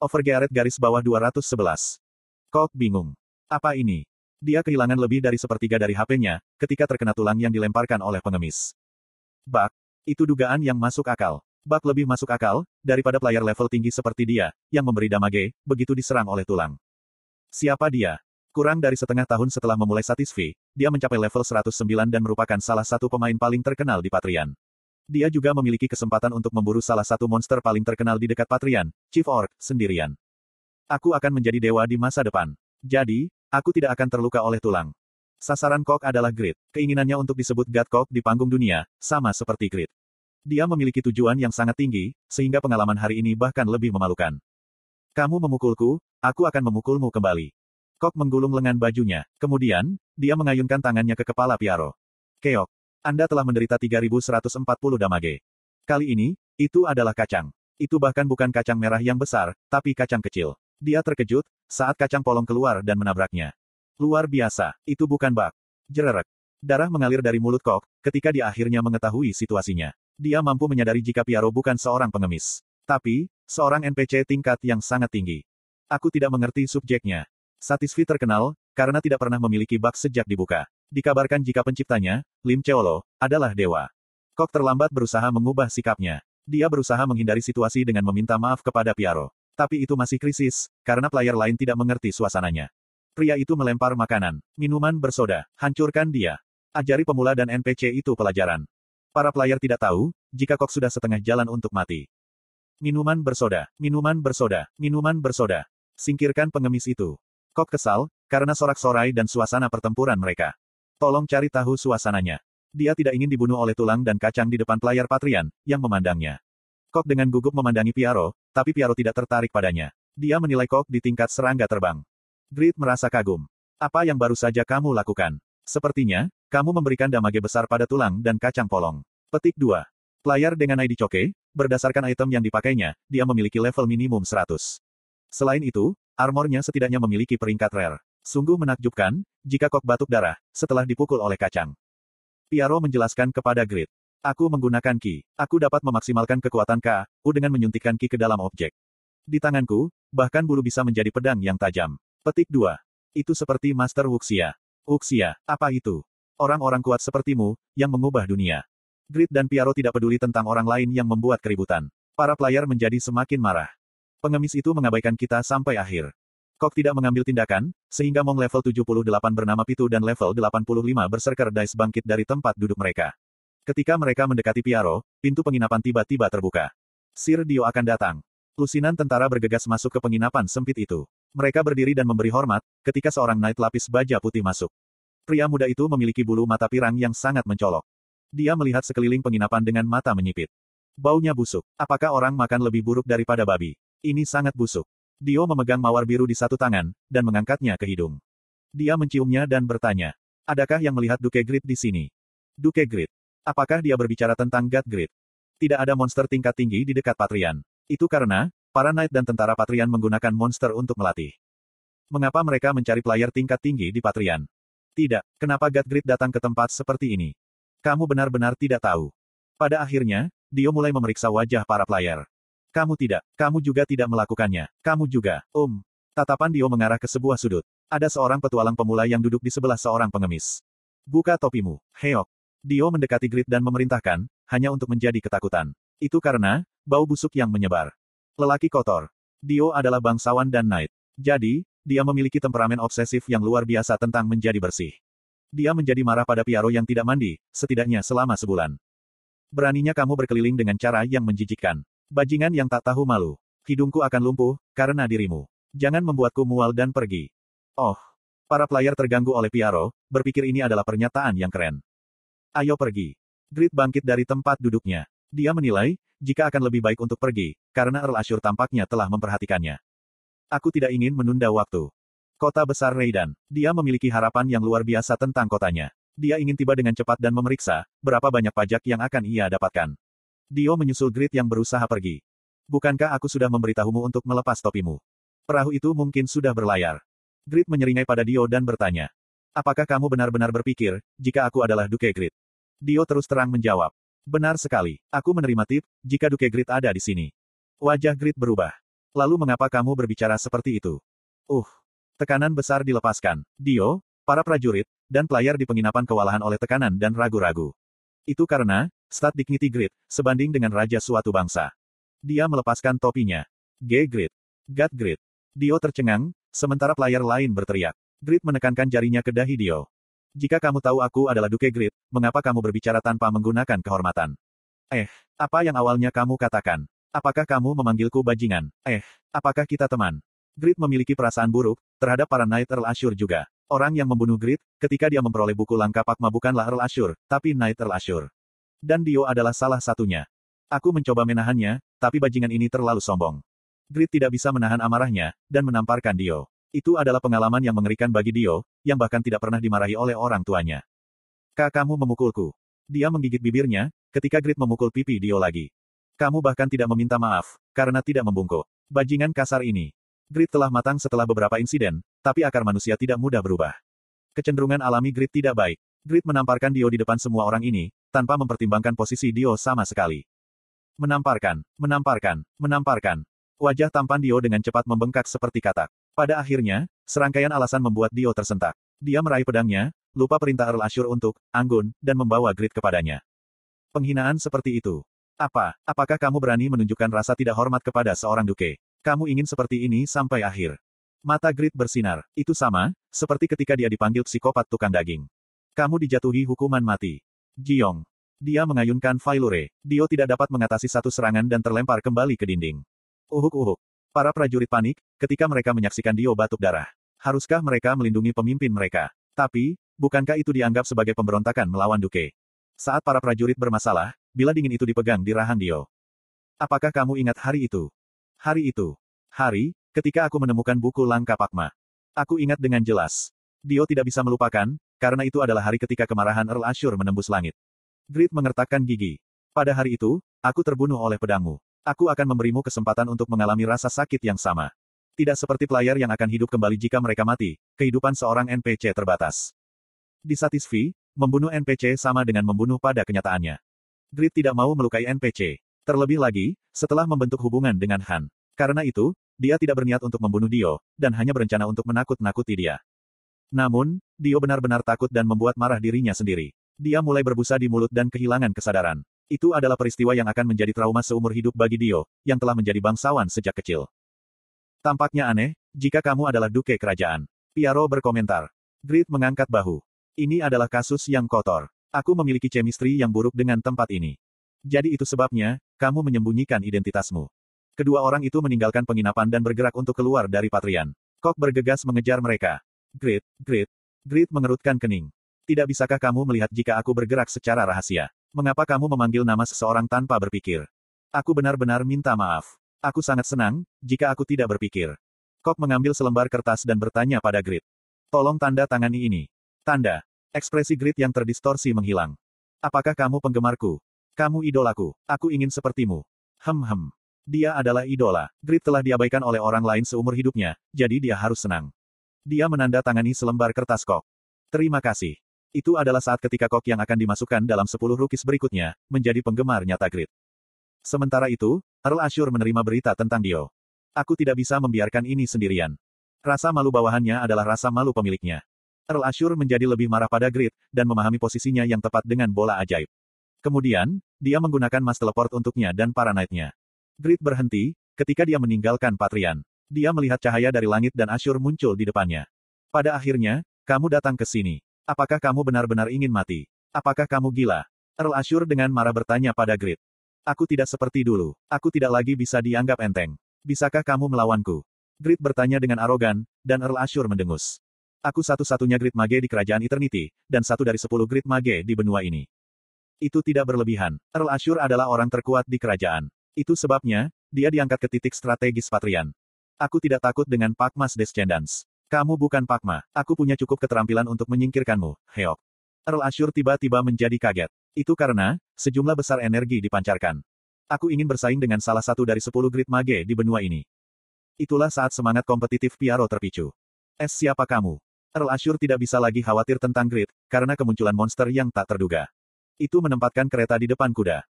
Overgearet garis bawah 211. Kok bingung. Apa ini? Dia kehilangan lebih dari sepertiga dari HP-nya, ketika terkena tulang yang dilemparkan oleh pengemis. Bak, itu dugaan yang masuk akal. Bak lebih masuk akal, daripada player level tinggi seperti dia, yang memberi damage, begitu diserang oleh tulang. Siapa dia? Kurang dari setengah tahun setelah memulai Satisfi, dia mencapai level 109 dan merupakan salah satu pemain paling terkenal di Patrian. Dia juga memiliki kesempatan untuk memburu salah satu monster paling terkenal di dekat Patrian, Chief Orc, sendirian. Aku akan menjadi dewa di masa depan. Jadi, Aku tidak akan terluka oleh tulang. Sasaran Kok adalah Grid. Keinginannya untuk disebut God Kok di panggung dunia, sama seperti Grid. Dia memiliki tujuan yang sangat tinggi, sehingga pengalaman hari ini bahkan lebih memalukan. Kamu memukulku, aku akan memukulmu kembali. Kok menggulung lengan bajunya. Kemudian, dia mengayunkan tangannya ke kepala Piaro. Keok. Anda telah menderita 3140 damage. Kali ini, itu adalah kacang. Itu bahkan bukan kacang merah yang besar, tapi kacang kecil. Dia terkejut, saat kacang polong keluar dan menabraknya. Luar biasa, itu bukan bak. Jererek. Darah mengalir dari mulut Kok, ketika dia akhirnya mengetahui situasinya. Dia mampu menyadari jika Piaro bukan seorang pengemis. Tapi, seorang NPC tingkat yang sangat tinggi. Aku tidak mengerti subjeknya. Satisfi terkenal, karena tidak pernah memiliki bak sejak dibuka. Dikabarkan jika penciptanya, Lim Cheolo, adalah dewa. Kok terlambat berusaha mengubah sikapnya. Dia berusaha menghindari situasi dengan meminta maaf kepada Piaro. Tapi itu masih krisis, karena player lain tidak mengerti suasananya. Pria itu melempar makanan, minuman bersoda, hancurkan dia. Ajari pemula dan NPC itu pelajaran. Para player tidak tahu, jika Kok sudah setengah jalan untuk mati. Minuman bersoda, minuman bersoda, minuman bersoda. Singkirkan pengemis itu. Kok kesal, karena sorak-sorai dan suasana pertempuran mereka. Tolong cari tahu suasananya. Dia tidak ingin dibunuh oleh tulang dan kacang di depan player Patrian, yang memandangnya. Kok dengan gugup memandangi Piaro, tapi Piaro tidak tertarik padanya. Dia menilai Kok di tingkat serangga terbang. Grid merasa kagum. Apa yang baru saja kamu lakukan? Sepertinya, kamu memberikan damage besar pada tulang dan kacang polong. Petik 2. Player dengan ID Coke, berdasarkan item yang dipakainya, dia memiliki level minimum 100. Selain itu, armornya setidaknya memiliki peringkat rare. Sungguh menakjubkan, jika Kok batuk darah, setelah dipukul oleh kacang. Piaro menjelaskan kepada Grid. Aku menggunakan Ki. Aku dapat memaksimalkan kekuatan K, U dengan menyuntikkan Ki ke dalam objek. Di tanganku, bahkan bulu bisa menjadi pedang yang tajam. Petik 2. Itu seperti Master Wuxia. Wuxia, apa itu? Orang-orang kuat sepertimu, yang mengubah dunia. Grid dan Piaro tidak peduli tentang orang lain yang membuat keributan. Para player menjadi semakin marah. Pengemis itu mengabaikan kita sampai akhir. Kok tidak mengambil tindakan, sehingga Mong level 78 bernama Pitu dan level 85 berserker dice bangkit dari tempat duduk mereka. Ketika mereka mendekati Piaro, pintu penginapan tiba-tiba terbuka. Sir Dio akan datang. Lusinan tentara bergegas masuk ke penginapan sempit itu. Mereka berdiri dan memberi hormat, ketika seorang knight lapis baja putih masuk. Pria muda itu memiliki bulu mata pirang yang sangat mencolok. Dia melihat sekeliling penginapan dengan mata menyipit. Baunya busuk. Apakah orang makan lebih buruk daripada babi? Ini sangat busuk. Dio memegang mawar biru di satu tangan, dan mengangkatnya ke hidung. Dia menciumnya dan bertanya. Adakah yang melihat Duke Grid di sini? Duke Grid. Apakah dia berbicara tentang God Grid? Tidak ada monster tingkat tinggi di dekat Patrian. Itu karena, para knight dan tentara Patrian menggunakan monster untuk melatih. Mengapa mereka mencari player tingkat tinggi di Patrian? Tidak, kenapa God Grid datang ke tempat seperti ini? Kamu benar-benar tidak tahu. Pada akhirnya, Dio mulai memeriksa wajah para player. Kamu tidak, kamu juga tidak melakukannya. Kamu juga, Um. Tatapan Dio mengarah ke sebuah sudut. Ada seorang petualang pemula yang duduk di sebelah seorang pengemis. Buka topimu, Heok. Dio mendekati Grid dan memerintahkan, hanya untuk menjadi ketakutan. Itu karena, bau busuk yang menyebar. Lelaki kotor. Dio adalah bangsawan dan knight. Jadi, dia memiliki temperamen obsesif yang luar biasa tentang menjadi bersih. Dia menjadi marah pada Piaro yang tidak mandi, setidaknya selama sebulan. Beraninya kamu berkeliling dengan cara yang menjijikkan. Bajingan yang tak tahu malu. Hidungku akan lumpuh, karena dirimu. Jangan membuatku mual dan pergi. Oh. Para player terganggu oleh Piaro, berpikir ini adalah pernyataan yang keren. Ayo pergi. Grid bangkit dari tempat duduknya. Dia menilai, jika akan lebih baik untuk pergi, karena Earl Ashur tampaknya telah memperhatikannya. Aku tidak ingin menunda waktu. Kota besar Raidan. Dia memiliki harapan yang luar biasa tentang kotanya. Dia ingin tiba dengan cepat dan memeriksa, berapa banyak pajak yang akan ia dapatkan. Dio menyusul Grid yang berusaha pergi. Bukankah aku sudah memberitahumu untuk melepas topimu? Perahu itu mungkin sudah berlayar. Grid menyeringai pada Dio dan bertanya. Apakah kamu benar-benar berpikir, jika aku adalah Duke Grid? Dio terus terang menjawab. Benar sekali. Aku menerima tip, jika Duke Grid ada di sini. Wajah Grid berubah. Lalu mengapa kamu berbicara seperti itu? Uh. Tekanan besar dilepaskan. Dio, para prajurit, dan player di penginapan kewalahan oleh tekanan dan ragu-ragu. Itu karena, stat dignity grid, sebanding dengan raja suatu bangsa. Dia melepaskan topinya. G grid. God grid. Dio tercengang, sementara player lain berteriak. Grid menekankan jarinya ke dahi Dio. Jika kamu tahu aku adalah Duke Grid, mengapa kamu berbicara tanpa menggunakan kehormatan? Eh, apa yang awalnya kamu katakan? Apakah kamu memanggilku bajingan? Eh, apakah kita teman? Grid memiliki perasaan buruk, terhadap para Knight Earl Ashur juga. Orang yang membunuh Grid, ketika dia memperoleh buku langkah Pakma bukanlah Earl Ashur, tapi Knight Earl Ashur. Dan Dio adalah salah satunya. Aku mencoba menahannya, tapi bajingan ini terlalu sombong. Grid tidak bisa menahan amarahnya, dan menamparkan Dio. Itu adalah pengalaman yang mengerikan bagi Dio, yang bahkan tidak pernah dimarahi oleh orang tuanya. Kak kamu memukulku. Dia menggigit bibirnya, ketika Grid memukul pipi Dio lagi. Kamu bahkan tidak meminta maaf, karena tidak membungkuk. Bajingan kasar ini. Grid telah matang setelah beberapa insiden, tapi akar manusia tidak mudah berubah. Kecenderungan alami Grid tidak baik. Grid menamparkan Dio di depan semua orang ini, tanpa mempertimbangkan posisi Dio sama sekali. Menamparkan, menamparkan, menamparkan. Wajah tampan Dio dengan cepat membengkak seperti katak. Pada akhirnya, serangkaian alasan membuat Dio tersentak. Dia meraih pedangnya, lupa perintah Earl Ashur untuk, anggun, dan membawa Grid kepadanya. Penghinaan seperti itu, apa? Apakah kamu berani menunjukkan rasa tidak hormat kepada seorang duke? Kamu ingin seperti ini sampai akhir. Mata Grid bersinar. Itu sama, seperti ketika dia dipanggil psikopat tukang daging. Kamu dijatuhi hukuman mati. Jiong. Dia mengayunkan Failure. Dio tidak dapat mengatasi satu serangan dan terlempar kembali ke dinding. Uhuk-uhuk. Para prajurit panik, ketika mereka menyaksikan Dio batuk darah. Haruskah mereka melindungi pemimpin mereka? Tapi, bukankah itu dianggap sebagai pemberontakan melawan Duke? Saat para prajurit bermasalah, bila dingin itu dipegang di rahang Dio. Apakah kamu ingat hari itu? Hari itu. Hari, ketika aku menemukan buku langkah Pakma. Aku ingat dengan jelas. Dio tidak bisa melupakan, karena itu adalah hari ketika kemarahan Earl Ashur menembus langit. Grid mengertakkan gigi. Pada hari itu, aku terbunuh oleh pedangmu. Aku akan memberimu kesempatan untuk mengalami rasa sakit yang sama. Tidak seperti player yang akan hidup kembali jika mereka mati, kehidupan seorang NPC terbatas. Di Satisfi, membunuh NPC sama dengan membunuh pada kenyataannya. Grid tidak mau melukai NPC. Terlebih lagi, setelah membentuk hubungan dengan Han. Karena itu, dia tidak berniat untuk membunuh Dio, dan hanya berencana untuk menakut-nakuti dia. Namun, Dio benar-benar takut dan membuat marah dirinya sendiri. Dia mulai berbusa di mulut dan kehilangan kesadaran. Itu adalah peristiwa yang akan menjadi trauma seumur hidup bagi Dio, yang telah menjadi bangsawan sejak kecil. Tampaknya aneh, jika kamu adalah duke kerajaan. Piaro berkomentar. Grid mengangkat bahu. Ini adalah kasus yang kotor. Aku memiliki chemistry yang buruk dengan tempat ini. Jadi itu sebabnya, kamu menyembunyikan identitasmu. Kedua orang itu meninggalkan penginapan dan bergerak untuk keluar dari Patrian. Kok bergegas mengejar mereka. Grit, Grit. Grit mengerutkan kening. Tidak bisakah kamu melihat jika aku bergerak secara rahasia? Mengapa kamu memanggil nama seseorang tanpa berpikir? Aku benar-benar minta maaf. Aku sangat senang, jika aku tidak berpikir. Kok mengambil selembar kertas dan bertanya pada Grit. Tolong tanda tangani ini. Tanda. Ekspresi Grit yang terdistorsi menghilang. Apakah kamu penggemarku? Kamu idolaku. Aku ingin sepertimu. Hem hem. Dia adalah idola. Grit telah diabaikan oleh orang lain seumur hidupnya, jadi dia harus senang. Dia menandatangani selembar kertas kok. Terima kasih. Itu adalah saat ketika kok yang akan dimasukkan dalam 10 rukis berikutnya, menjadi penggemar nyata Grit. Sementara itu, Earl Ashur menerima berita tentang Dio. Aku tidak bisa membiarkan ini sendirian. Rasa malu bawahannya adalah rasa malu pemiliknya. Earl Ashur menjadi lebih marah pada Grid, dan memahami posisinya yang tepat dengan bola ajaib. Kemudian, dia menggunakan Mas Teleport untuknya dan para knight-nya. Grid berhenti, ketika dia meninggalkan Patrian. Dia melihat cahaya dari langit dan Ashur muncul di depannya. Pada akhirnya, kamu datang ke sini. Apakah kamu benar-benar ingin mati? Apakah kamu gila? Earl Ashur dengan marah bertanya pada Grid. Aku tidak seperti dulu. Aku tidak lagi bisa dianggap enteng. Bisakah kamu melawanku? Grid bertanya dengan arogan, dan Earl Ashur mendengus. Aku satu-satunya grid mage di kerajaan Eternity, dan satu dari sepuluh grid mage di benua ini. Itu tidak berlebihan. Earl Ashur adalah orang terkuat di kerajaan. Itu sebabnya, dia diangkat ke titik strategis Patrian. Aku tidak takut dengan Pakmas Descendants. Kamu bukan Pakma. Aku punya cukup keterampilan untuk menyingkirkanmu, Heok. Earl Ashur tiba-tiba menjadi kaget. Itu karena, sejumlah besar energi dipancarkan. Aku ingin bersaing dengan salah satu dari sepuluh grid mage di benua ini. Itulah saat semangat kompetitif Piaro terpicu. Es siapa kamu? Earl Ashur tidak bisa lagi khawatir tentang Grid, karena kemunculan monster yang tak terduga. Itu menempatkan kereta di depan kuda.